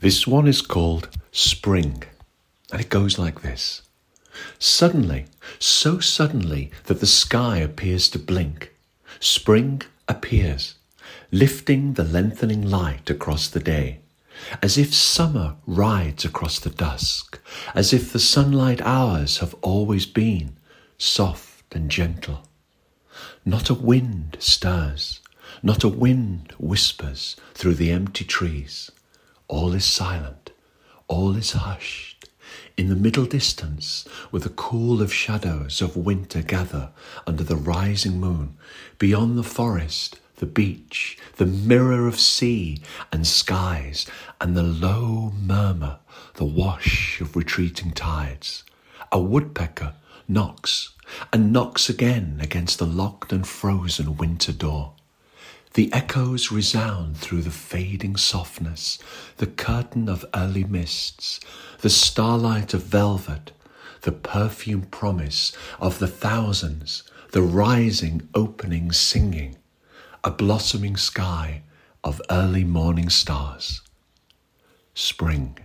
This one is called Spring, and it goes like this. Suddenly, so suddenly that the sky appears to blink, spring appears, lifting the lengthening light across the day, as if summer rides across the dusk, as if the sunlight hours have always been soft and gentle. Not a wind stirs, not a wind whispers through the empty trees. All is silent, all is hushed. In the middle distance, where the cool of shadows of winter gather under the rising moon, beyond the forest, the beach, the mirror of sea and skies, and the low murmur, the wash of retreating tides, a woodpecker knocks and knocks again against the locked and frozen winter door. The echoes resound through the fading softness, the curtain of early mists, the starlight of velvet, the perfume promise of the thousands, the rising opening singing, a blossoming sky of early morning stars. Spring.